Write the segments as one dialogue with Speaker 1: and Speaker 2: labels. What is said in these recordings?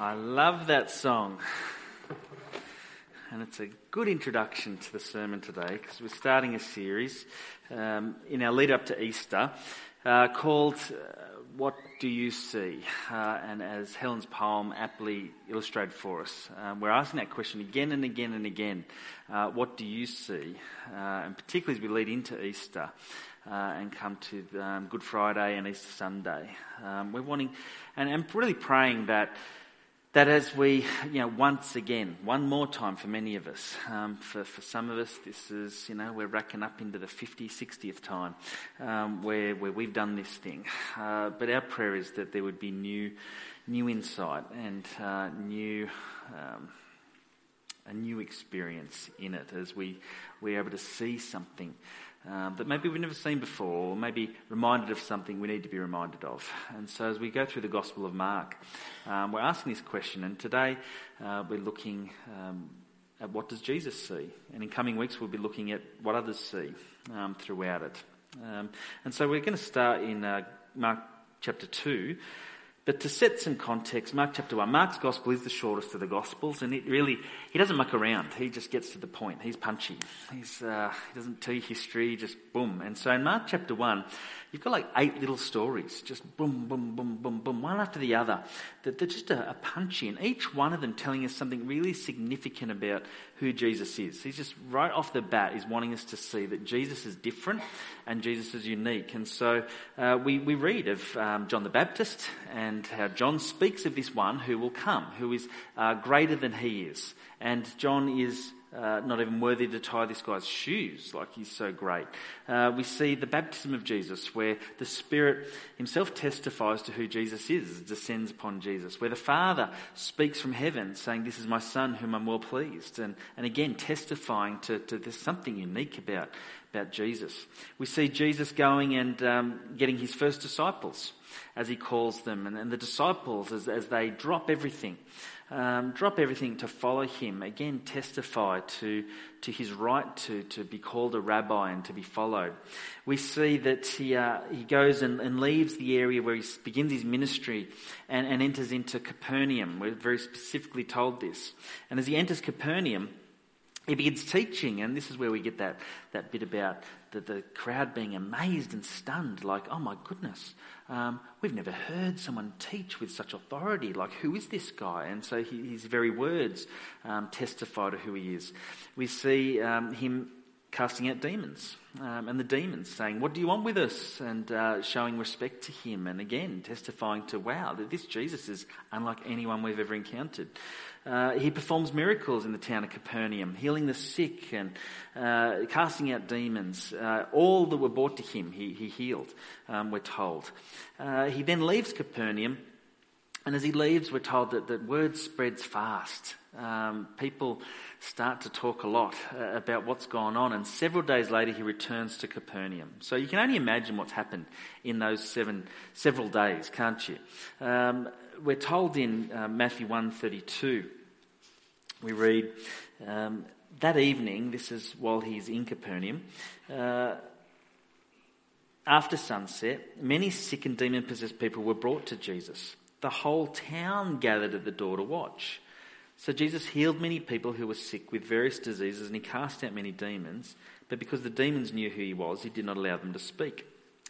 Speaker 1: I love that song. And it's a good introduction to the sermon today because we're starting a series um, in our lead up to Easter uh, called uh, What Do You See? Uh, and as Helen's poem aptly illustrated for us, um, we're asking that question again and again and again. Uh, what do you see? Uh, and particularly as we lead into Easter. Uh, and come to um, Good Friday and Easter Sunday. Um, we're wanting, and, and really praying that that as we, you know, once again, one more time for many of us, um, for, for some of us, this is, you know, we're racking up into the 50, 60th time um, where, where we've done this thing. Uh, but our prayer is that there would be new, new insight and uh, new, um, a new experience in it as we, we're able to see something um, that maybe we've never seen before, or maybe reminded of something we need to be reminded of. And so, as we go through the Gospel of Mark, um, we're asking this question, and today uh, we're looking um, at what does Jesus see, and in coming weeks we'll be looking at what others see um, throughout it. Um, and so, we're going to start in uh, Mark chapter two. But to set some context, Mark chapter 1, Mark's gospel is the shortest of the gospels, and it really, he doesn't muck around. He just gets to the point. He's punchy. He's, uh, he doesn't tell you history, just boom. And so in Mark chapter 1, you've got like eight little stories, just boom, boom, boom, boom, boom, one after the other. That they're just a, a punchy, and each one of them telling us something really significant about who Jesus is. He's just right off the bat is wanting us to see that Jesus is different and Jesus is unique. And so uh, we, we read of um, John the Baptist and how John speaks of this one who will come, who is uh, greater than he is. And John is uh, not even worthy to tie this guy's shoes, like he's so great. Uh, we see the baptism of Jesus, where the Spirit himself testifies to who Jesus is, descends upon Jesus, where the Father speaks from heaven, saying, This is my Son whom I'm well pleased, and, and again testifying to, to there's something unique about, about Jesus. We see Jesus going and um, getting his first disciples, as he calls them, and, and the disciples as, as they drop everything um, drop everything to follow him, again, testify to, to his right to, to be called a rabbi and to be followed. We see that he, uh, he goes and, and, leaves the area where he begins his ministry and, and enters into Capernaum. We're very specifically told this. And as he enters Capernaum, he begins teaching, and this is where we get that, that bit about the, the crowd being amazed and stunned, like, oh my goodness, um, we've never heard someone teach with such authority. Like, who is this guy? And so he, his very words um, testify to who he is. We see um, him casting out demons, um, and the demons saying, What do you want with us? and uh, showing respect to him, and again testifying to, Wow, that this Jesus is unlike anyone we've ever encountered. Uh, he performs miracles in the town of Capernaum, healing the sick and uh, casting out demons. Uh, all that were brought to him, he, he healed, um, we're told. Uh, he then leaves Capernaum, and as he leaves, we're told that, that word spreads fast. Um, people start to talk a lot uh, about what's gone on, and several days later, he returns to Capernaum. So you can only imagine what's happened in those seven, several days, can't you? Um, we're told in uh, Matthew one thirty two, we read, um, that evening, this is while he's in Capernaum, uh, after sunset, many sick and demon possessed people were brought to Jesus. The whole town gathered at the door to watch. So Jesus healed many people who were sick with various diseases and he cast out many demons. But because the demons knew who he was, he did not allow them to speak.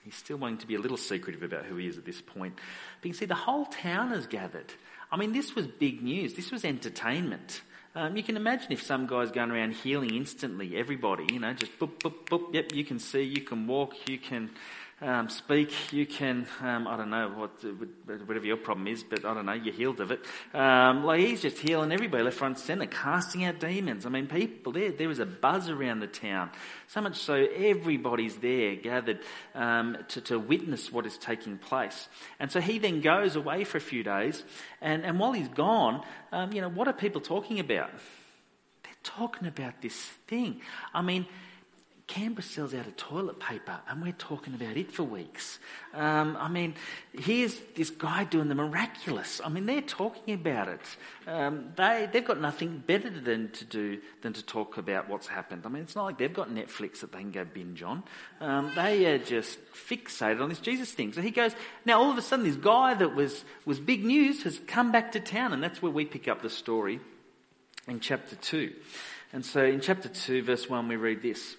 Speaker 1: He's still wanting to be a little secretive about who he is at this point. But you can see the whole town has gathered. I mean, this was big news. This was entertainment. Um, you can imagine if some guy's going around healing instantly, everybody, you know, just boop, boop, boop, yep, you can see, you can walk, you can um, speak, you can, um, I don't know what, whatever your problem is, but I don't know, you're healed of it. Um, like he's just healing everybody left, front, centre, casting out demons. I mean, people, there, there was a buzz around the town. So much so everybody's there gathered um, to, to witness what is taking place. And so he then goes away for a few days, and, and while he's gone, um, you know, what are people talking about? They're talking about this thing. I mean, Canberra sells out of toilet paper, and we're talking about it for weeks. Um, I mean, here's this guy doing the miraculous. I mean, they're talking about it. Um, they, they've got nothing better than to do than to talk about what's happened. I mean, it's not like they've got Netflix that they can go binge on. Um, they are just fixated on this Jesus thing. So he goes, now all of a sudden, this guy that was, was big news has come back to town, and that's where we pick up the story in chapter 2. And so in chapter 2, verse 1, we read this.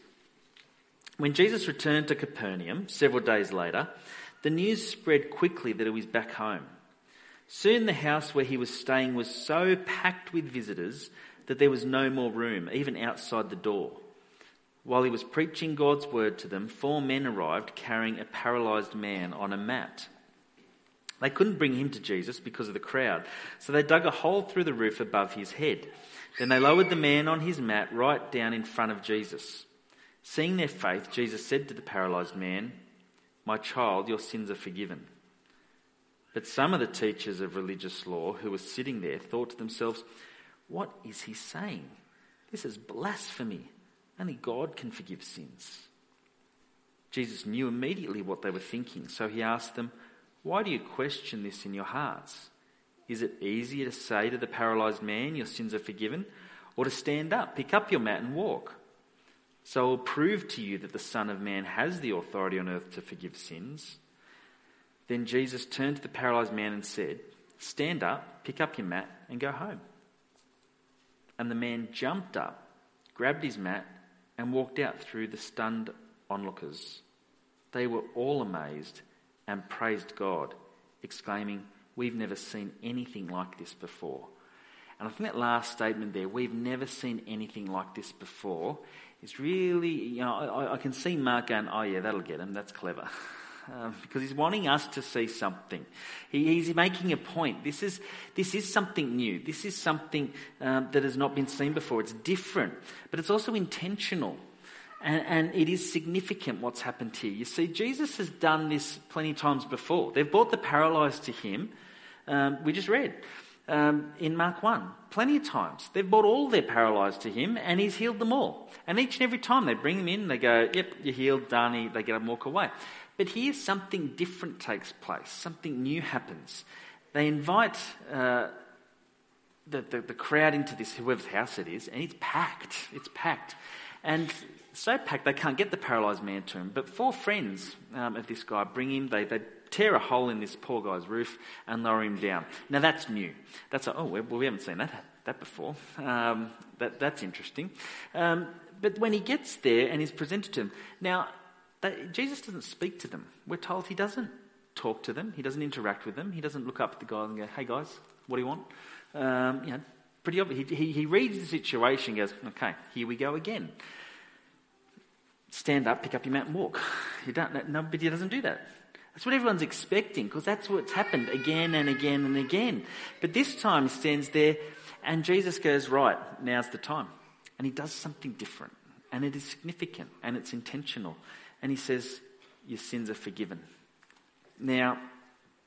Speaker 1: When Jesus returned to Capernaum several days later, the news spread quickly that he was back home. Soon the house where he was staying was so packed with visitors that there was no more room, even outside the door. While he was preaching God's word to them, four men arrived carrying a paralyzed man on a mat. They couldn't bring him to Jesus because of the crowd, so they dug a hole through the roof above his head. Then they lowered the man on his mat right down in front of Jesus. Seeing their faith, Jesus said to the paralyzed man, My child, your sins are forgiven. But some of the teachers of religious law who were sitting there thought to themselves, What is he saying? This is blasphemy. Only God can forgive sins. Jesus knew immediately what they were thinking, so he asked them, Why do you question this in your hearts? Is it easier to say to the paralyzed man, Your sins are forgiven, or to stand up, pick up your mat, and walk? So I will prove to you that the Son of Man has the authority on earth to forgive sins. Then Jesus turned to the paralyzed man and said, Stand up, pick up your mat, and go home. And the man jumped up, grabbed his mat, and walked out through the stunned onlookers. They were all amazed and praised God, exclaiming, We've never seen anything like this before. And I think that last statement there, we've never seen anything like this before, is really, you know, I, I can see Mark going, oh yeah, that'll get him, that's clever. Um, because he's wanting us to see something. He, he's making a point. This is, this is something new. This is something um, that has not been seen before. It's different, but it's also intentional. And, and, it is significant what's happened here. You see, Jesus has done this plenty of times before. They've brought the paralyzed to him. Um, we just read um, in Mark 1. Plenty of times. They've brought all their paralyzed to him and he's healed them all. And each and every time they bring him in, they go, Yep, you're healed, done. They get up and walk away. But here something different takes place, something new happens. They invite uh, the, the, the crowd into this, whoever's house it is, and it's packed. It's packed. And so packed they can't get the paralysed man to him. But four friends um, of this guy bring him, they, they tear a hole in this poor guy's roof and lower him down. Now that's new. That's a, oh, well, we haven't seen that, that before. Um, that, that's interesting. Um, but when he gets there and is presented to him, now they, Jesus doesn't speak to them. We're told he doesn't talk to them. He doesn't interact with them. He doesn't look up at the guys and go, "Hey guys, what do you want?" Um, you know, pretty obvious. He, he, he reads the situation, goes, "Okay, here we go again." Stand up, pick up your mat, and walk. You don't. No, but he doesn't do that. That's what everyone's expecting because that's what's happened again and again and again. But this time he stands there and Jesus goes, Right, now's the time. And he does something different. And it is significant and it's intentional. And he says, Your sins are forgiven. Now,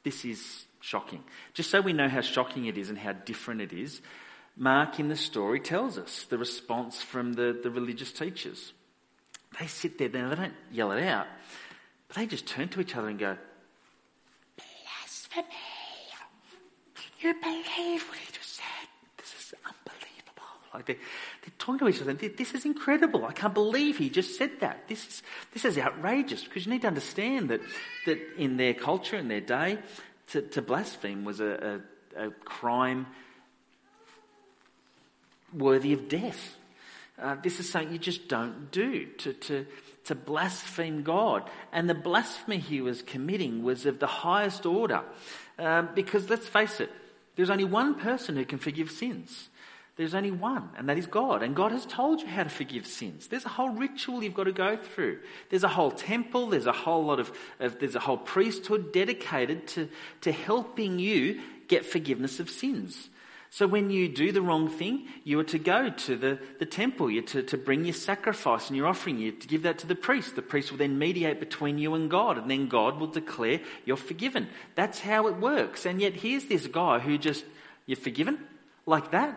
Speaker 1: this is shocking. Just so we know how shocking it is and how different it is, Mark in the story tells us the response from the, the religious teachers. They sit there, now they don't yell it out. They just turn to each other and go, Blasphemy! Can you believe what he just said? This is unbelievable. Like they, they're talking to each other. And this is incredible. I can't believe he just said that. This is, this is outrageous because you need to understand that, that in their culture, in their day, to, to blaspheme was a, a, a crime worthy of death. Uh, this is something you just don't do. To, to, to blaspheme God. And the blasphemy he was committing was of the highest order. Um, because let's face it, there's only one person who can forgive sins. There's only one, and that is God. And God has told you how to forgive sins. There's a whole ritual you've got to go through. There's a whole temple, there's a whole lot of, of there's a whole priesthood dedicated to, to helping you get forgiveness of sins. So when you do the wrong thing, you are to go to the, the temple, you're to, to bring your sacrifice and your offering, you to give that to the priest. The priest will then mediate between you and God, and then God will declare you're forgiven. That's how it works. And yet here's this guy who just, you're forgiven? Like that?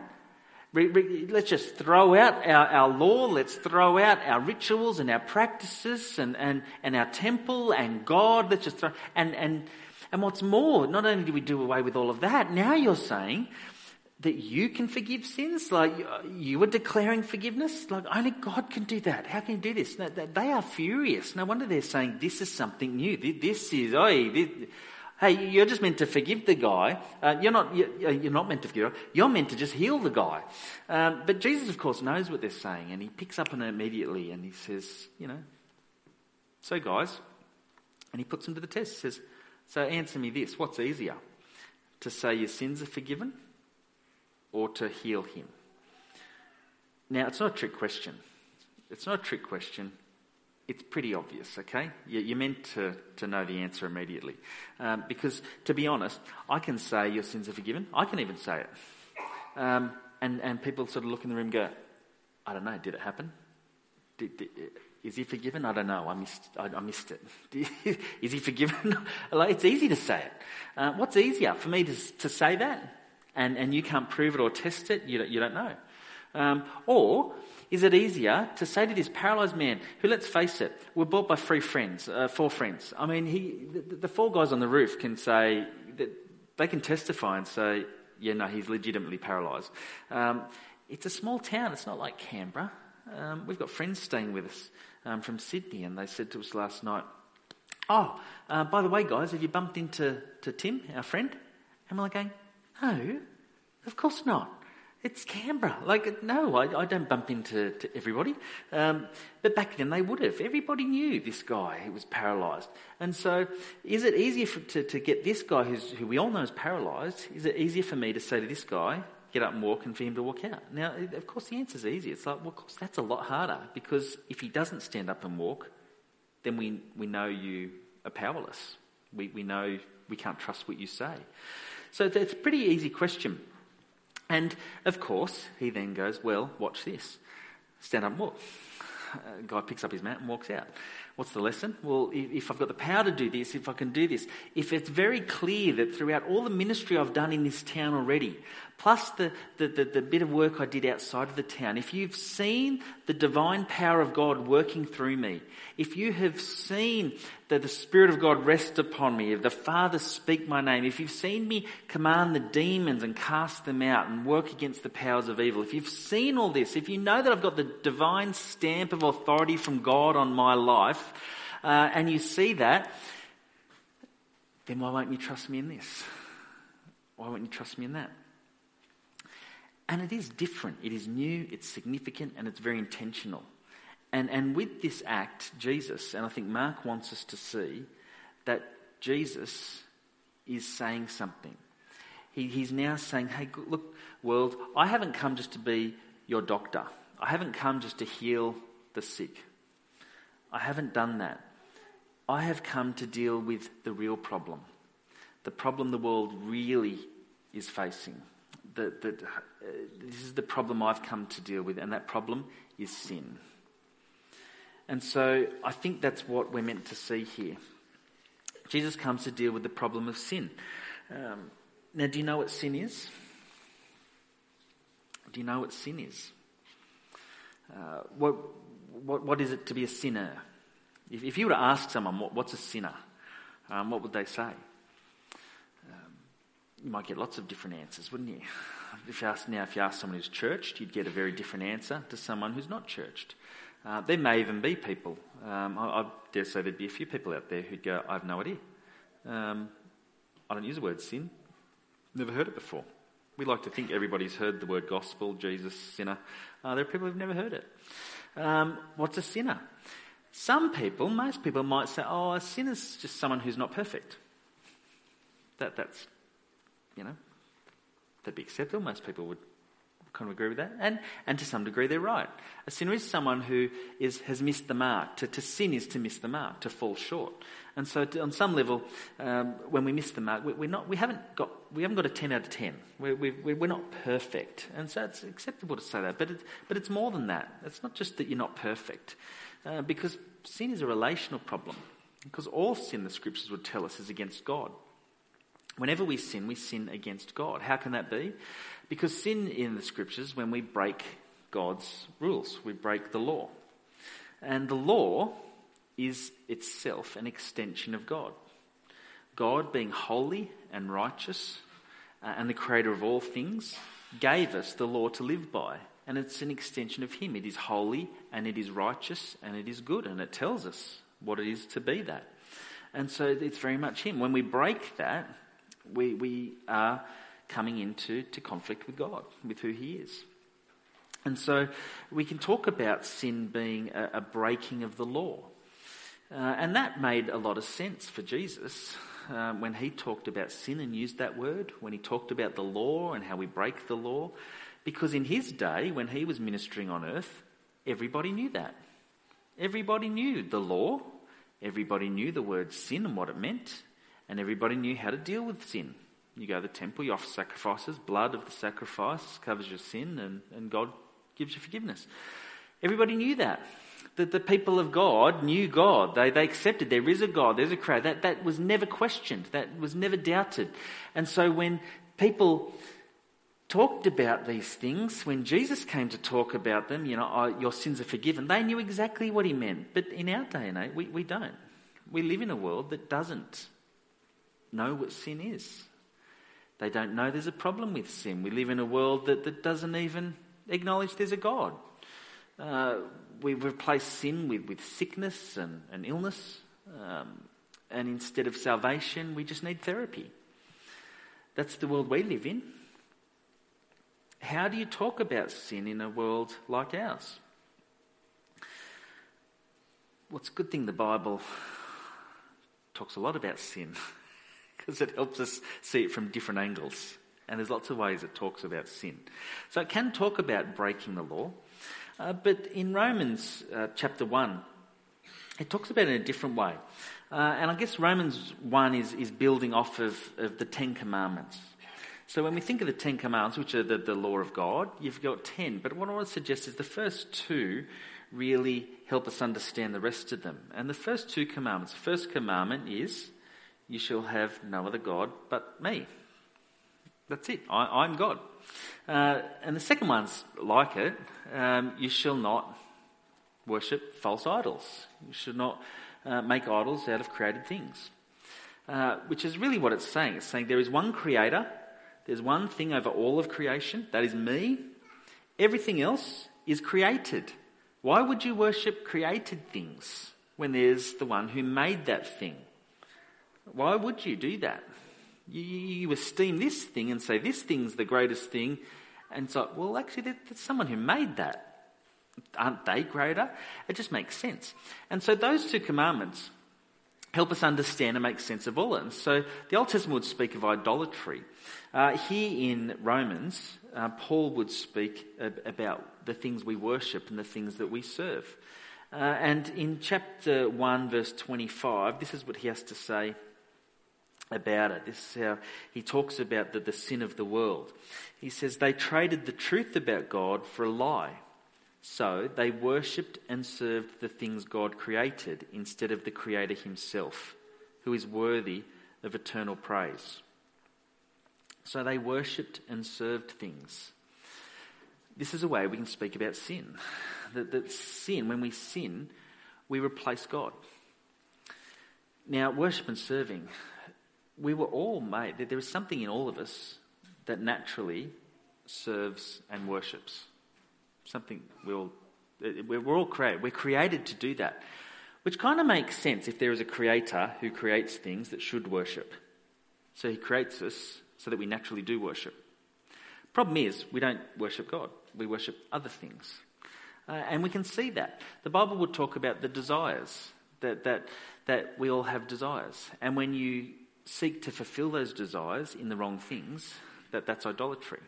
Speaker 1: let's just throw out our, our law, let's throw out our rituals and our practices and, and, and our temple and God. Let's just throw, and, and, and what's more, not only do we do away with all of that, now you're saying that you can forgive sins? Like you were declaring forgiveness? Like only God can do that. How can you do this? They are furious. No wonder they're saying this is something new. This is, oh, this, hey, you're just meant to forgive the guy. Uh, you're not, you're, not meant to forgive. You're meant to just heal the guy. Um, but Jesus, of course, knows what they're saying and he picks up on it immediately and he says, you know, so guys, and he puts them to the test. He says, so answer me this. What's easier? To say your sins are forgiven or to heal him? Now, it's not a trick question. It's not a trick question. It's pretty obvious, okay? You're meant to, to know the answer immediately. Um, because, to be honest, I can say your sins are forgiven. I can even say it. Um, and, and people sort of look in the room and go, I don't know, did it happen? Did, did, is he forgiven? I don't know. I missed, I, I missed it. is he forgiven? like, it's easy to say it. Uh, what's easier for me to, to say that and, and you can't prove it or test it, you don't, you don't know. Um, or is it easier to say to this paralyzed man, who, let's face it, were bought by three friends, uh, four friends? I mean, he, the, the, four guys on the roof can say, that they can testify and say, yeah, no, he's legitimately paralyzed. Um, it's a small town, it's not like Canberra. Um, we've got friends staying with us um, from Sydney, and they said to us last night, Oh, uh, by the way, guys, have you bumped into to Tim, our friend? And we're like going, no, of course not. It's Canberra. Like, no, I, I don't bump into everybody. Um, but back then they would have. Everybody knew this guy who was paralysed. And so, is it easier for, to, to get this guy who we all know is paralysed, is it easier for me to say to this guy, get up and walk, and for him to walk out? Now, of course, the answer is easy. It's like, well, of course, that's a lot harder because if he doesn't stand up and walk, then we, we know you are powerless. We, we know we can't trust what you say. So it's a pretty easy question. And of course, he then goes, Well, watch this. Stand up and walk. Guy picks up his mat and walks out. What's the lesson? Well, if I've got the power to do this, if I can do this, if it's very clear that throughout all the ministry I've done in this town already, plus the, the, the, the, bit of work I did outside of the town, if you've seen the divine power of God working through me, if you have seen that the Spirit of God rest upon me, if the Father speak my name, if you've seen me command the demons and cast them out and work against the powers of evil, if you've seen all this, if you know that I've got the divine stamp of authority from God on my life, uh, and you see that, then why won't you trust me in this? Why won't you trust me in that? And it is different. It is new, it's significant, and it's very intentional. And, and with this act, Jesus, and I think Mark wants us to see that Jesus is saying something. He, he's now saying, hey, look, world, I haven't come just to be your doctor. I haven't come just to heal the sick. I haven't done that. I have come to deal with the real problem, the problem the world really is facing. The, the, uh, this is the problem I've come to deal with, and that problem is sin. And so I think that's what we're meant to see here. Jesus comes to deal with the problem of sin. Um, now, do you know what sin is? Do you know what sin is? Uh, what, what, what is it to be a sinner? If, if you were to ask someone, what, what's a sinner? Um, what would they say? You might get lots of different answers, wouldn't you? If you ask now, if you ask someone who's churched, you'd get a very different answer to someone who's not churched. Uh, there may even be people. Um, I, I, dare say there'd be a few people out there who'd go, "I have no idea. Um, I don't use the word sin. Never heard it before." We like to think everybody's heard the word gospel, Jesus, sinner. Uh, there are people who've never heard it. Um, what's a sinner? Some people, most people might say, oh, a sinner's just someone who's not perfect. That, that's, you know, that'd be acceptable. Most people would kind of agree with that. And, and to some degree, they're right. A sinner is someone who is, has missed the mark. To, to sin is to miss the mark, to fall short. And so, to, on some level, um, when we miss the mark, we, we're not, we, haven't got, we haven't got a 10 out of 10. We're, we're, we're not perfect. And so it's acceptable to say that. But, it, but it's more than that. It's not just that you're not perfect. Uh, because sin is a relational problem. Because all sin, the scriptures would tell us, is against God. Whenever we sin, we sin against God. How can that be? Because sin in the scriptures, when we break God's rules, we break the law. And the law is itself an extension of God. God, being holy and righteous uh, and the creator of all things, gave us the law to live by. And it's an extension of Him. It is holy and it is righteous and it is good and it tells us what it is to be that. And so it's very much Him. When we break that, we, we are coming into to conflict with God, with who He is. And so we can talk about sin being a, a breaking of the law. Uh, and that made a lot of sense for Jesus um, when he talked about sin and used that word, when he talked about the law and how we break the law. Because in his day, when he was ministering on earth, everybody knew that. Everybody knew the law, everybody knew the word sin and what it meant, and everybody knew how to deal with sin. You go to the temple, you offer sacrifices, blood of the sacrifice covers your sin, and, and God gives you forgiveness. Everybody knew that. That the people of God knew God. They, they accepted there is a God, there's a creator. That, that was never questioned, that was never doubted. And so when people talked about these things, when Jesus came to talk about them, you know, oh, your sins are forgiven, they knew exactly what he meant. But in our day and age, we, we don't. We live in a world that doesn't know what sin is. They don't know there's a problem with sin. We live in a world that, that doesn't even acknowledge there's a God. Uh, we've replaced sin with, with sickness and, and illness. Um, and instead of salvation, we just need therapy. That's the world we live in. How do you talk about sin in a world like ours? Well, a good thing the Bible talks a lot about sin because it helps us see it from different angles. And there's lots of ways it talks about sin. So it can talk about breaking the law, uh, but in Romans uh, chapter 1, it talks about it in a different way. Uh, and I guess Romans 1 is, is building off of, of the Ten Commandments. So when we think of the Ten Commandments, which are the, the law of God, you've got ten. But what I want to suggest is the first two really help us understand the rest of them. And the first two commandments, the first commandment is, you shall have no other God but me. That's it. I, am God. Uh, and the second one's like it. Um, you shall not worship false idols. You should not uh, make idols out of created things. Uh, which is really what it's saying. It's saying there is one creator there's one thing over all of creation, that is me. Everything else is created. Why would you worship created things when there's the one who made that thing? Why would you do that? You, you esteem this thing and say this thing's the greatest thing, and so, well, actually, there's someone who made that. Aren't they greater? It just makes sense. And so, those two commandments help us understand and make sense of all of. And so, the Old Testament would speak of idolatry. Uh, here in Romans, uh, Paul would speak about the things we worship and the things that we serve. Uh, and in chapter 1, verse 25, this is what he has to say about it. This is how he talks about the, the sin of the world. He says, They traded the truth about God for a lie. So they worshipped and served the things God created instead of the Creator Himself, who is worthy of eternal praise. So they worshipped and served things. This is a way we can speak about sin. That, that sin, when we sin, we replace God. Now, worship and serving, we were all made, there is something in all of us that naturally serves and worships. Something we all, we're all created. We're created to do that. Which kind of makes sense if there is a creator who creates things that should worship. So he creates us so that we naturally do worship. Problem is, we don't worship God, we worship other things. Uh, and we can see that. The Bible would talk about the desires, that, that, that we all have desires. And when you seek to fulfill those desires in the wrong things, that, that's idolatry.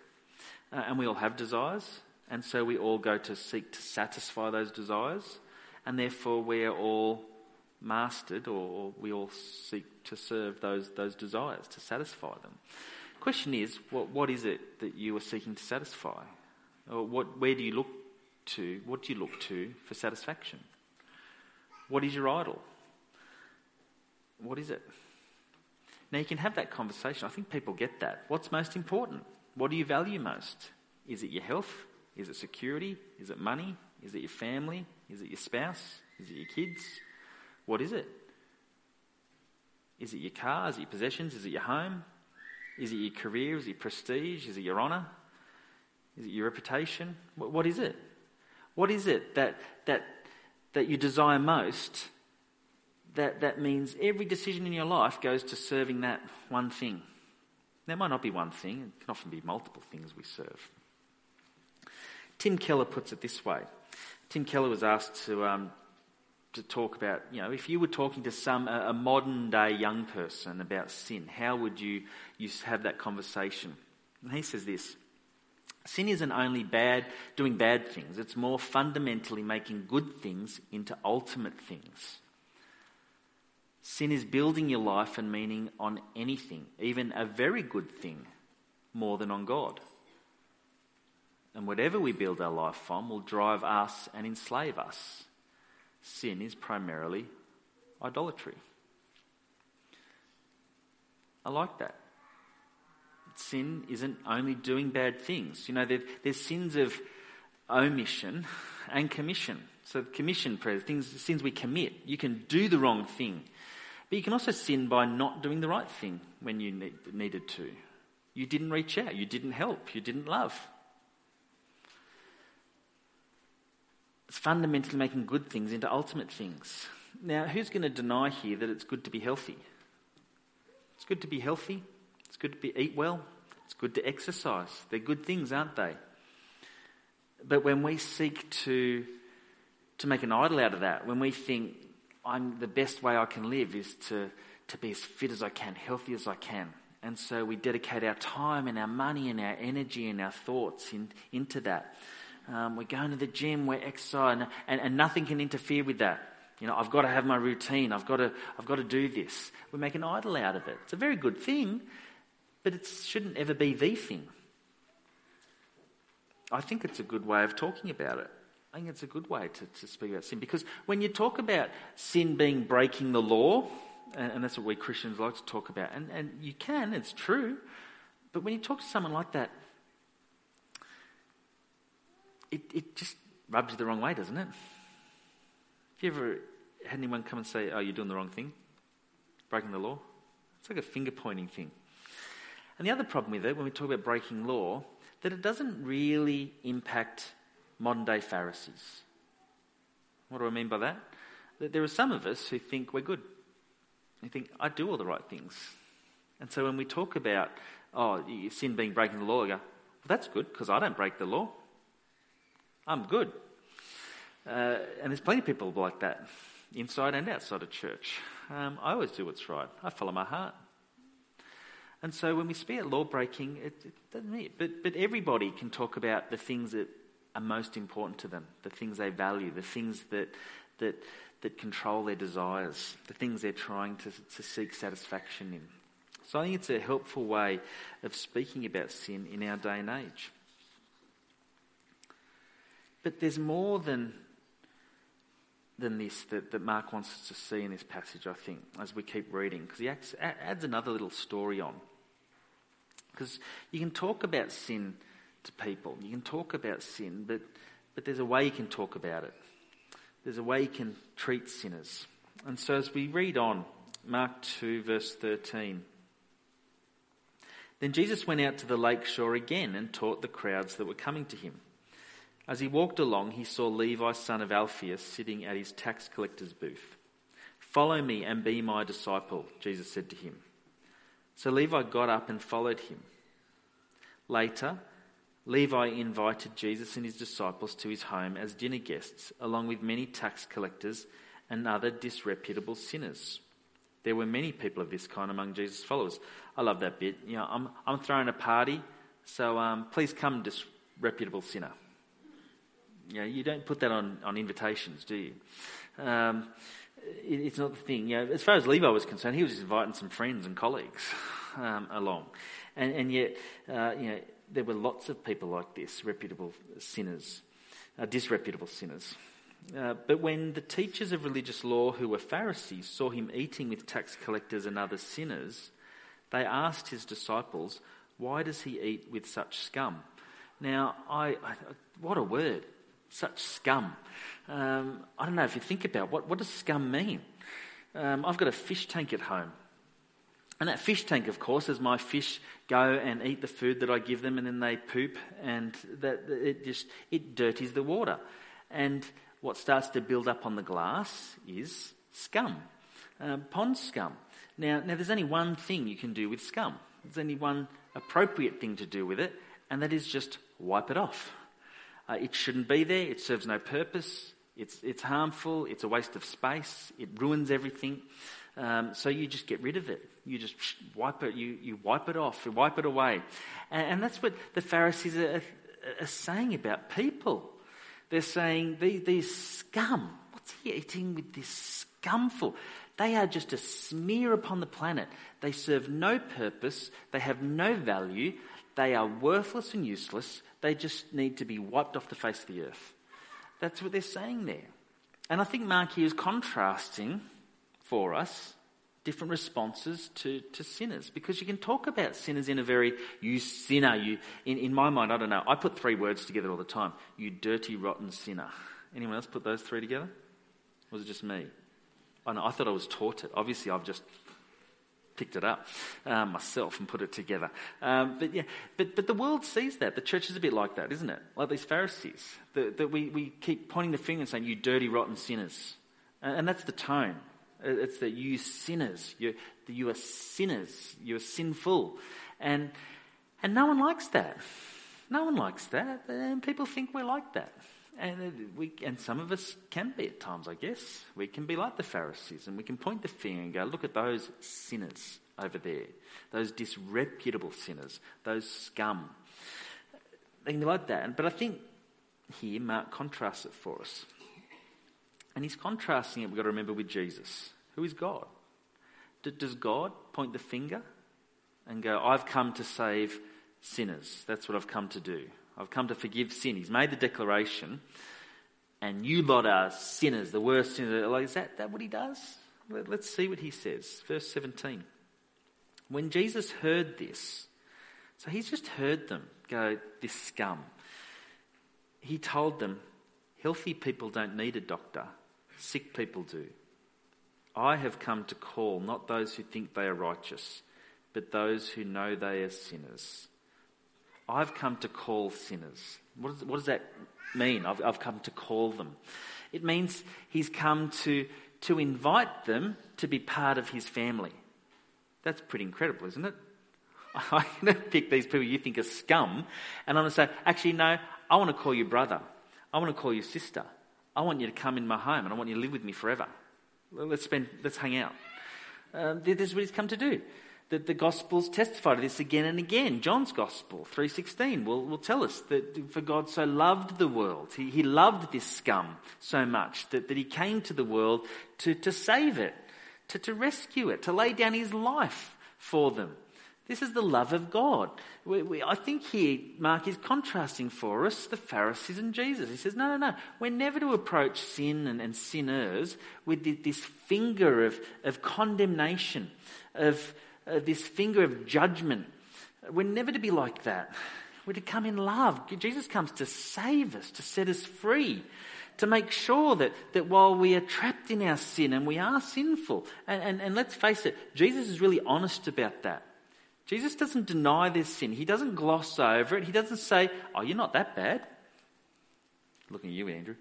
Speaker 1: Uh, and we all have desires, and so we all go to seek to satisfy those desires, and therefore we are all mastered, or we all seek to serve those, those desires, to satisfy them. Question is, what, what is it that you are seeking to satisfy? Or what, where do you look to? What do you look to for satisfaction? What is your idol? What is it? Now, you can have that conversation. I think people get that. What's most important? What do you value most? Is it your health? Is it security? Is it money? Is it your family? Is it your spouse? Is it your kids? What is it? Is it your car? Is it your possessions? Is it your home? Is it your career? Is it your prestige? Is it your honour? Is it your reputation? What, what is it? What is it that, that, that you desire most that, that means every decision in your life goes to serving that one thing? There might not be one thing, it can often be multiple things we serve. Tim Keller puts it this way. Tim Keller was asked to, um, to talk about, you know, if you were talking to some, a, a modern day young person about sin, how would you, you have that conversation? And he says this Sin isn't only bad, doing bad things, it's more fundamentally making good things into ultimate things. Sin is building your life and meaning on anything, even a very good thing, more than on God. And whatever we build our life on will drive us and enslave us. Sin is primarily idolatry. I like that sin isn't only doing bad things. You know, there, there's sins of omission and commission. So commission prayers, things, sins we commit. You can do the wrong thing, but you can also sin by not doing the right thing when you need, needed to. You didn't reach out. You didn't help. You didn't love. It's fundamentally making good things into ultimate things. Now, who's going to deny here that it's good to be healthy? It's good to be healthy. It's good to be, eat well. It's good to exercise. They're good things, aren't they? But when we seek to, to make an idol out of that, when we think I'm the best way I can live is to, to be as fit as I can, healthy as I can. And so we dedicate our time and our money and our energy and our thoughts in, into that. Um, we're going to the gym, we're exercising, and, and nothing can interfere with that. You know, I've got to have my routine. I've got to, I've got to do this. We make an idol out of it. It's a very good thing, but it shouldn't ever be the thing. I think it's a good way of talking about it. I think it's a good way to, to speak about sin because when you talk about sin being breaking the law, and, and that's what we Christians like to talk about, and, and you can, it's true, but when you talk to someone like that, it, it just rubs you the wrong way, doesn't it? Have you ever had anyone come and say, Oh, you're doing the wrong thing? Breaking the law? It's like a finger pointing thing. And the other problem with it, when we talk about breaking law, that it doesn't really impact modern day Pharisees. What do I mean by that? That there are some of us who think we're good. They think, I do all the right things. And so when we talk about, oh, sin being breaking the law, I go, well, that's good because I don't break the law. I'm good. Uh, and there's plenty of people like that, inside and outside of church. Um, I always do what's right. I follow my heart. And so when we speak of law breaking, it, it doesn't mean, it. but, but everybody can talk about the things that are most important to them, the things they value, the things that, that, that control their desires, the things they're trying to, to seek satisfaction in. So I think it's a helpful way of speaking about sin in our day and age. But there's more than, than this that, that Mark wants us to see in this passage, I think, as we keep reading, because he adds, adds another little story on. Because you can talk about sin to people, you can talk about sin, but, but there's a way you can talk about it. There's a way you can treat sinners. And so as we read on, Mark 2, verse 13. Then Jesus went out to the lake shore again and taught the crowds that were coming to him. As he walked along, he saw Levi, son of Alphaeus, sitting at his tax collector's booth. Follow me and be my disciple, Jesus said to him. So Levi got up and followed him. Later, Levi invited Jesus and his disciples to his home as dinner guests, along with many tax collectors and other disreputable sinners. There were many people of this kind among Jesus' followers. I love that bit. You know, I'm, I'm throwing a party, so um, please come, disreputable sinner. You know, you don't put that on, on invitations, do you? Um, it, it's not the thing. You know, as far as Levi was concerned, he was just inviting some friends and colleagues um, along, and, and yet, uh, you know, there were lots of people like this, reputable sinners, uh, disreputable sinners. Uh, but when the teachers of religious law, who were Pharisees, saw him eating with tax collectors and other sinners, They asked his disciples, Why does he eat with such scum? Now, I, I what a word, such scum. Um, I don't know if you think about what, what does scum mean? Um, I've got a fish tank at home. And that fish tank, of course, as my fish go and eat the food that I give them and then they poop and that it just, it dirties the water. And what starts to build up on the glass is scum, um, pond scum. Now, now, there's only one thing you can do with scum. There's only one appropriate thing to do with it, and that is just wipe it off. Uh, it shouldn't be there. It serves no purpose. It's, it's harmful. It's a waste of space. It ruins everything. Um, so you just get rid of it. You just wipe it. You, you wipe it off. You wipe it away. And, and that's what the Pharisees are, are, saying about people. They're saying these, these scum. What's he eating with this scum for? They are just a smear upon the planet. They serve no purpose. They have no value. They are worthless and useless. They just need to be wiped off the face of the earth. That's what they're saying there. And I think Mark here is contrasting for us different responses to, to sinners because you can talk about sinners in a very you sinner you in, in my mind i don't know i put three words together all the time you dirty rotten sinner anyone else put those three together or was it just me I, know, I thought I was taught it. Obviously, I've just picked it up um, myself and put it together. Um, but yeah, but, but the world sees that. The church is a bit like that, isn't it? Like these Pharisees. That, we, we keep pointing the finger and saying, you dirty, rotten sinners. And that's the tone. It's that you sinners, you, you are sinners, you are sinful. And, and no one likes that. No one likes that. And people think we're like that. And, we, and some of us can be at times, I guess. We can be like the Pharisees and we can point the finger and go, look at those sinners over there, those disreputable sinners, those scum. They can be like that. But I think here Mark contrasts it for us. And he's contrasting it, we've got to remember, with Jesus, who is God. Does God point the finger and go, I've come to save sinners? That's what I've come to do. I've come to forgive sin. He's made the declaration, and you lot are sinners, the worst sinners. Like, is that, that what he does? Let, let's see what he says. Verse 17. When Jesus heard this, so he's just heard them go, this scum. He told them, healthy people don't need a doctor, sick people do. I have come to call not those who think they are righteous, but those who know they are sinners. I've come to call sinners. What does, what does that mean? I've, I've come to call them. It means he's come to, to invite them to be part of his family. That's pretty incredible, isn't it? I'm going to pick these people you think are scum, and I'm going to say, actually, no, I want to call you brother. I want to call you sister. I want you to come in my home, and I want you to live with me forever. Let's spend, let's hang out. Um, this is what he's come to do that the Gospels testify to this again and again. John's Gospel, 3.16, will, will tell us that for God so loved the world, he, he loved this scum so much that, that he came to the world to, to save it, to, to rescue it, to lay down his life for them. This is the love of God. We, we, I think here Mark is contrasting for us the Pharisees and Jesus. He says, no, no, no. We're never to approach sin and, and sinners with this finger of, of condemnation, of, uh, this finger of judgment. We're never to be like that. We're to come in love. Jesus comes to save us, to set us free, to make sure that, that while we are trapped in our sin and we are sinful, and, and, and let's face it, Jesus is really honest about that. Jesus doesn't deny this sin. He doesn't gloss over it. He doesn't say, Oh, you're not that bad. Looking at you, Andrew.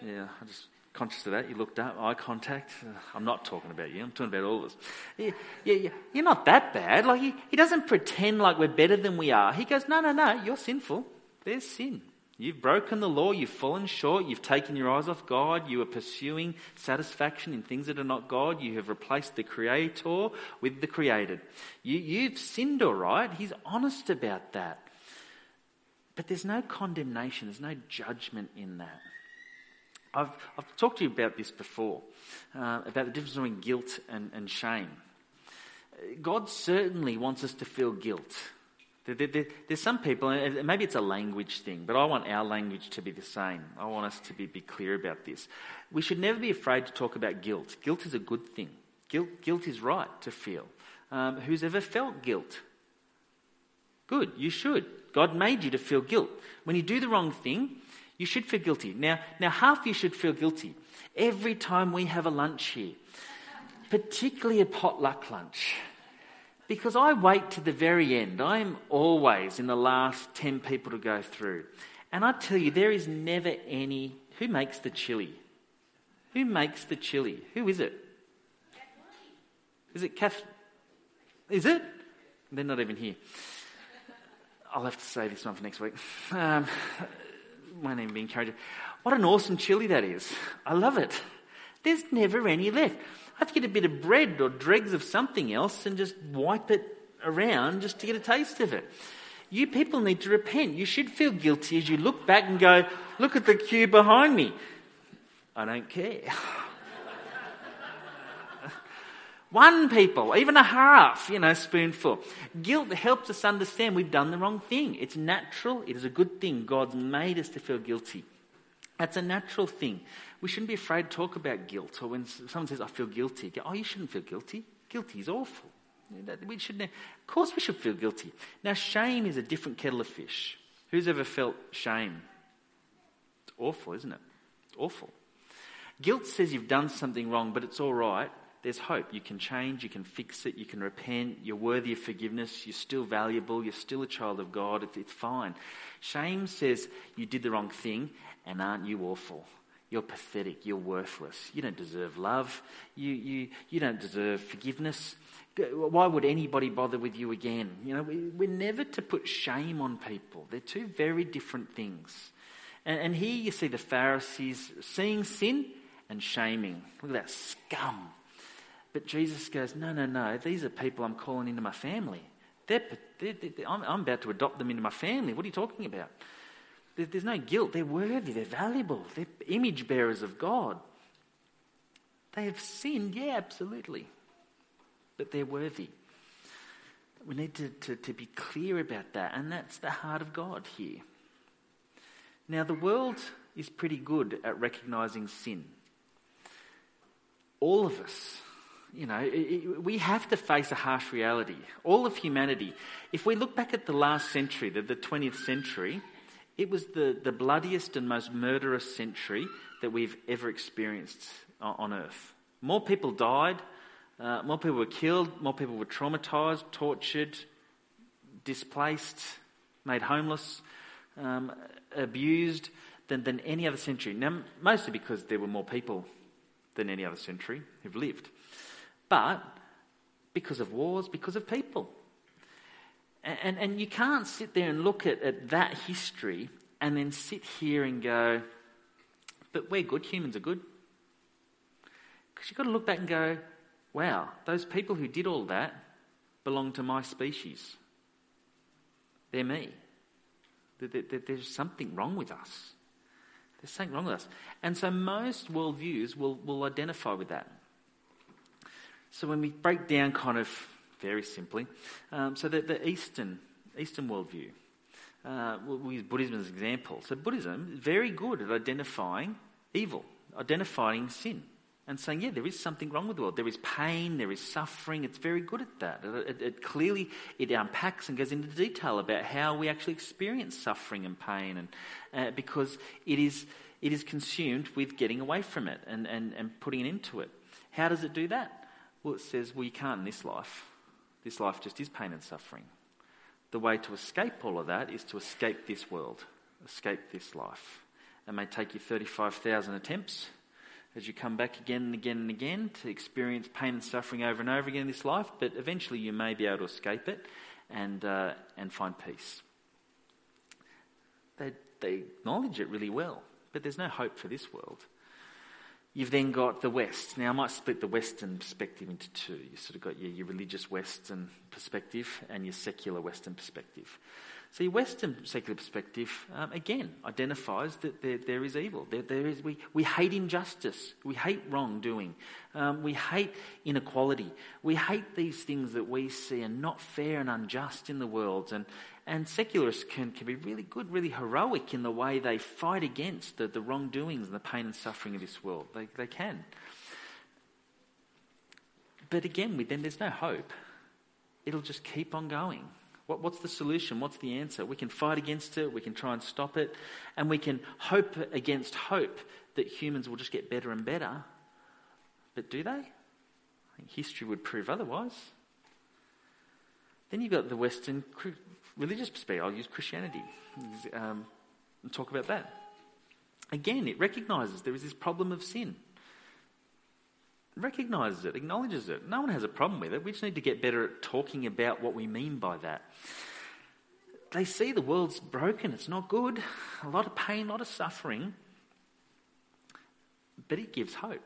Speaker 1: Yeah, I'm just conscious of that. You looked up, eye contact. Uh, I'm not talking about you. I'm talking about all of us. Yeah, yeah, yeah. You're not that bad. Like he, he doesn't pretend like we're better than we are. He goes, no, no, no. You're sinful. There's sin. You've broken the law. You've fallen short. You've taken your eyes off God. You are pursuing satisfaction in things that are not God. You have replaced the Creator with the created. You, you've sinned, all right. He's honest about that. But there's no condemnation. There's no judgment in that. I've, I've talked to you about this before, uh, about the difference between guilt and, and shame. God certainly wants us to feel guilt. There, there, there, there's some people, and maybe it's a language thing, but I want our language to be the same. I want us to be, be clear about this. We should never be afraid to talk about guilt. Guilt is a good thing. Guilt, guilt is right to feel. um, who's ever felt guilt? Good, you should. God made you to feel guilt. When you do the wrong thing, you should feel guilty. Now, now half you should feel guilty every time we have a lunch here, particularly a potluck lunch. Because I wait to the very end. I'm always in the last 10 people to go through. And I tell you, there is never any. Who makes the chili? Who makes the chili? Who is it? Is it Kath? Is it? They're not even here. I'll have to save this one for next week. Um, my name be encouraged. What an awesome chili that is. I love it. There's never any left. Have to get a bit of bread or dregs of something else and just wipe it around just to get a taste of it. You people need to repent. You should feel guilty as you look back and go, look at the queue behind me. I don't care. One people, even a half, you know, spoonful. Guilt helps us understand we've done the wrong thing. It's natural. It is a good thing. God's made us to feel guilty. That's a natural thing. We shouldn't be afraid to talk about guilt. Or when someone says, I feel guilty, go, oh, you shouldn't feel guilty. Guilty is awful. We should, of course, we should feel guilty. Now, shame is a different kettle of fish. Who's ever felt shame? It's awful, isn't it? It's awful. Guilt says you've done something wrong, but it's all right there's hope. You can change, you can fix it, you can repent, you're worthy of forgiveness, you're still valuable, you're still a child of God, it's, it's fine. Shame says you did the wrong thing, and aren't you awful? You're pathetic, you're worthless, you don't deserve love, you, you, you don't deserve forgiveness. Why would anybody bother with you again? You know, we, we're never to put shame on people. They're two very different things. And, and here you see the Pharisees seeing sin and shaming. Look at that scum but Jesus goes, No, no, no. These are people I'm calling into my family. They're, they're, they're, I'm, I'm, about to adopt them into my family. What are you talking about? There, there's no guilt. They're worthy. They're valuable. They're image bearers of God. They have sinned, yeah, absolutely. But they're worthy. We need to, to, to be clear about that. And that's the heart of God here. Now, the world is pretty good at recognizing sin. All of us you know, it, it, we have to face a harsh reality. All of humanity, if we look back at the last century, the, the 20th century, it was the, the bloodiest and most murderous century that we've ever experienced on earth. More people died, uh, more people were killed, more people were traumatized, tortured, displaced, made homeless, um, abused than, than any other century. Now, mostly because there were more people than any other century who've lived but because of wars, because of people. And, and, you can't sit there and look at, at that history and then sit here and go, but we're good, humans are good. Because you've got to look back and go, wow, those people who did all that belong to my species. They're me. There's something wrong with us. There's something wrong with us. And so most worldviews will, will identify with that. So when we break down kind of very simply, um, so that the Eastern, Eastern worldview, uh, we use Buddhism as an example. So Buddhism is very good at identifying evil, identifying sin, and saying, yeah, there is something wrong with the world. There is pain, there is suffering. It's very good at that. It, it, it clearly it unpacks and goes into detail about how we actually experience suffering and pain, and uh, because it is it is consumed with getting away from it and, and, and putting into it. How does it do that? Well, it says, well, you can't in this life. This life just is pain and suffering. The way to escape all of that is to escape this world, escape this life. It may take you 35,000 attempts as you come back again and again and again to experience pain and suffering over and over again in this life, but eventually you may be able to escape it and, uh, and find peace. They, they acknowledge it really well, but there's no hope for this world. You've then got the West. Now, I might split the Western perspective into two. You've sort of got your, your religious Western perspective and your secular Western perspective. So, your Western secular perspective, um, again, identifies that there, there is evil. There, there is, we, we hate injustice. We hate wrongdoing. Um, we hate inequality. We hate these things that we see are not fair and unjust in the world. And, and secularists can, can be really good, really heroic in the way they fight against the, the wrongdoings and the pain and suffering of this world. They, they can. But again, with them, there's no hope. it'll just keep on going. What, what's the solution? What's the answer? We can fight against it, we can try and stop it, and we can hope against hope that humans will just get better and better. But do they? I think history would prove otherwise. Then you've got the Western religious perspective. I'll use Christianity um, and talk about that. Again, it recognizes there is this problem of sin. recognizes it, acknowledges it. No one has a problem with it. We just need to get better at talking about what we mean by that. They see the world's broken, it's not good, a lot of pain, a lot of suffering, but it gives hope.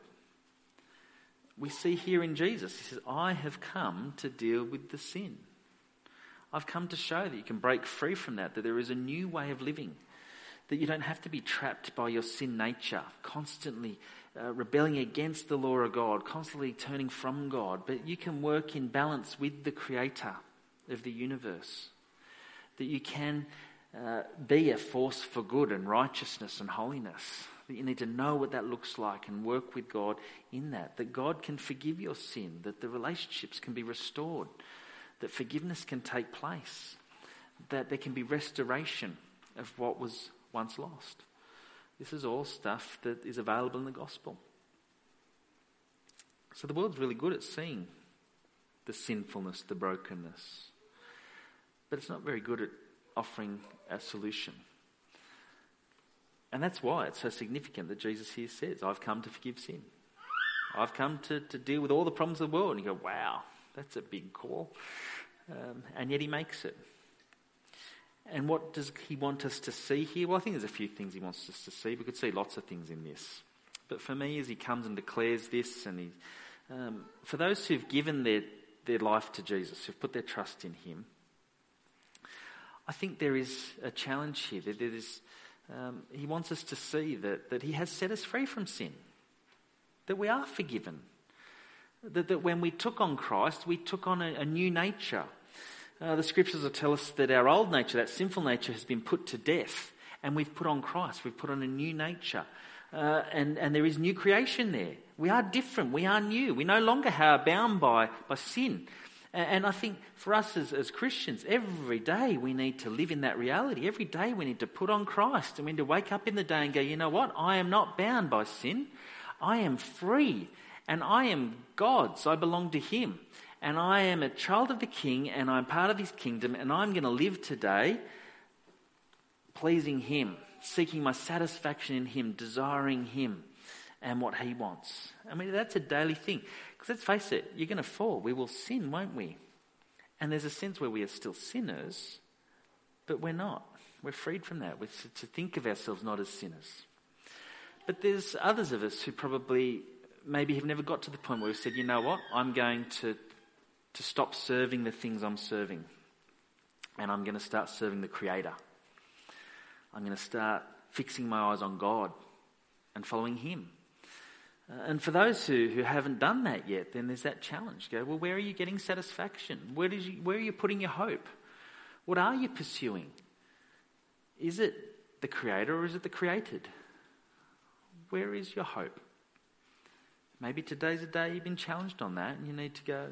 Speaker 1: We see here in Jesus, he says, I have come to deal with the sin. I've come to show that you can break free from that, that there is a new way of living, that you don't have to be trapped by your sin nature, constantly uh, rebelling against the law of God, constantly turning from God, but you can work in balance with the Creator of the universe, that you can uh, be a force for good and righteousness and holiness. That you need to know what that looks like and work with God in that. That God can forgive your sin, that the relationships can be restored, that forgiveness can take place, that there can be restoration of what was once lost. This is all stuff that is available in the gospel. So the world's really good at seeing the sinfulness, the brokenness, but it's not very good at offering a solution. And that's why it's so significant that Jesus here says, I've come to forgive sin. I've come to, to deal with all the problems of the world. And you go, wow, that's a big call. Um, and yet he makes it. And what does he want us to see here? Well, I think there's a few things he wants us to see. We could see lots of things in this. But for me, as he comes and declares this, and he, um, for those who've given their, their life to Jesus, who've put their trust in him, I think there is a challenge here. That there is, um, he wants us to see that, that he has set us free from sin, that we are forgiven, that, that when we took on Christ, we took on a, a new nature. Uh, the scriptures will tell us that our old nature, that sinful nature, has been put to death, and we've put on Christ. We've put on a new nature. Uh, and, and there is new creation there. We are different. We are new. We no longer are bound by, by sin. And, I think for us as, as Christians, every day we need to live in that reality. Every day we need to put on Christ. And we need to wake up in the day and go, you know what? I am not bound by sin. I am free and I am God's. I belong to Him. And I am a child of the King, and I'm part of His kingdom, and I'm going to live today pleasing Him, seeking my satisfaction in Him, desiring Him and what He wants. I mean, that's a daily thing. Because let's face it, you're going to fall. We will sin, won't we? And there's a sense where we are still sinners, but we're not. We're freed from that. We're to think of ourselves not as sinners. But there's others of us who probably maybe have never got to the point where we've said, you know what, I'm going to, to stop serving the things I'm serving. And I'm going to start serving the Creator. I'm going to start fixing my eyes on God and following Him. Uh, and for those who, who haven't done that yet, then there's that challenge. Go, well, where are you getting satisfaction? Where, did you, where are you putting your hope? What are you pursuing? Is it the Creator or is it the created? Where is your hope? Maybe today's a day you've been challenged on that and you need to go,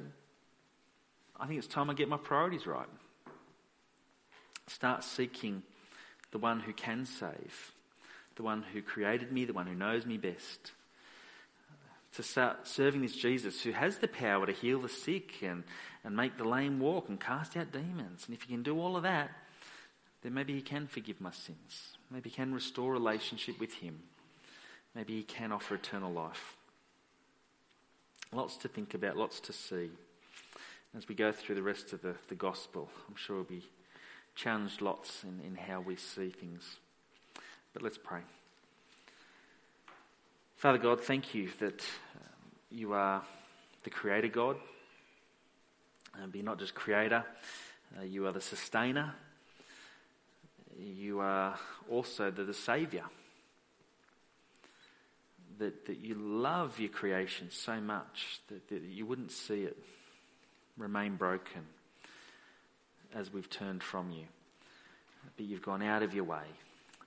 Speaker 1: I think it's time I get my priorities right. Start seeking the one who can save, the one who created me, the one who knows me best. To start serving this Jesus who has the power to heal the sick and, and make the lame walk and cast out demons. And if he can do all of that, then maybe he can forgive my sins. Maybe he can restore relationship with him. Maybe he can offer eternal life. Lots to think about, lots to see. As we go through the rest of the, the gospel, I'm sure we'll be challenged lots in, in how we see things. But let's pray. Father God, thank you that um, you are the Creator God. Uh, but you're not just Creator, uh, you are the Sustainer. You are also the, the Saviour that, that you love your creation so much that, that you wouldn't see it remain broken as we've turned from you. But you've gone out of your way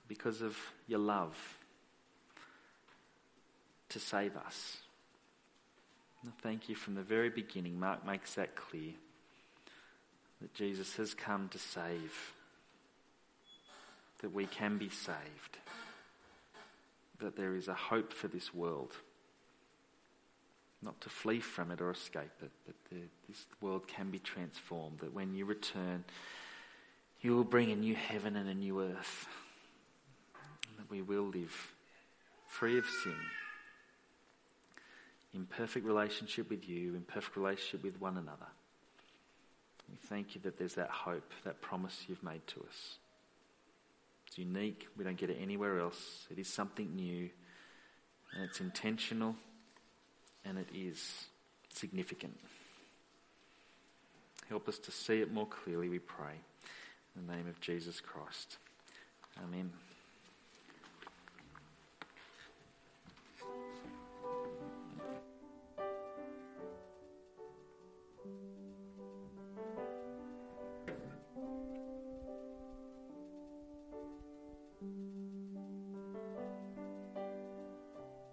Speaker 1: because of your love to save us. thank you from the very beginning. Mark makes that clear. that Jesus has come to save, that we can be saved, that there is a hope for this world. Not to flee from it or escape it, but the, this world can be transformed. That when you return, you will bring a new heaven and a new earth. That we will live free of sin, in perfect relationship with you, in perfect relationship with one another. We thank you that there's that hope, that promise you've made to us. It's unique. We don't get it anywhere else. It is something new, and it's intentional, and it is significant. Help us to see it more clearly, we pray. In the name of Jesus Christ.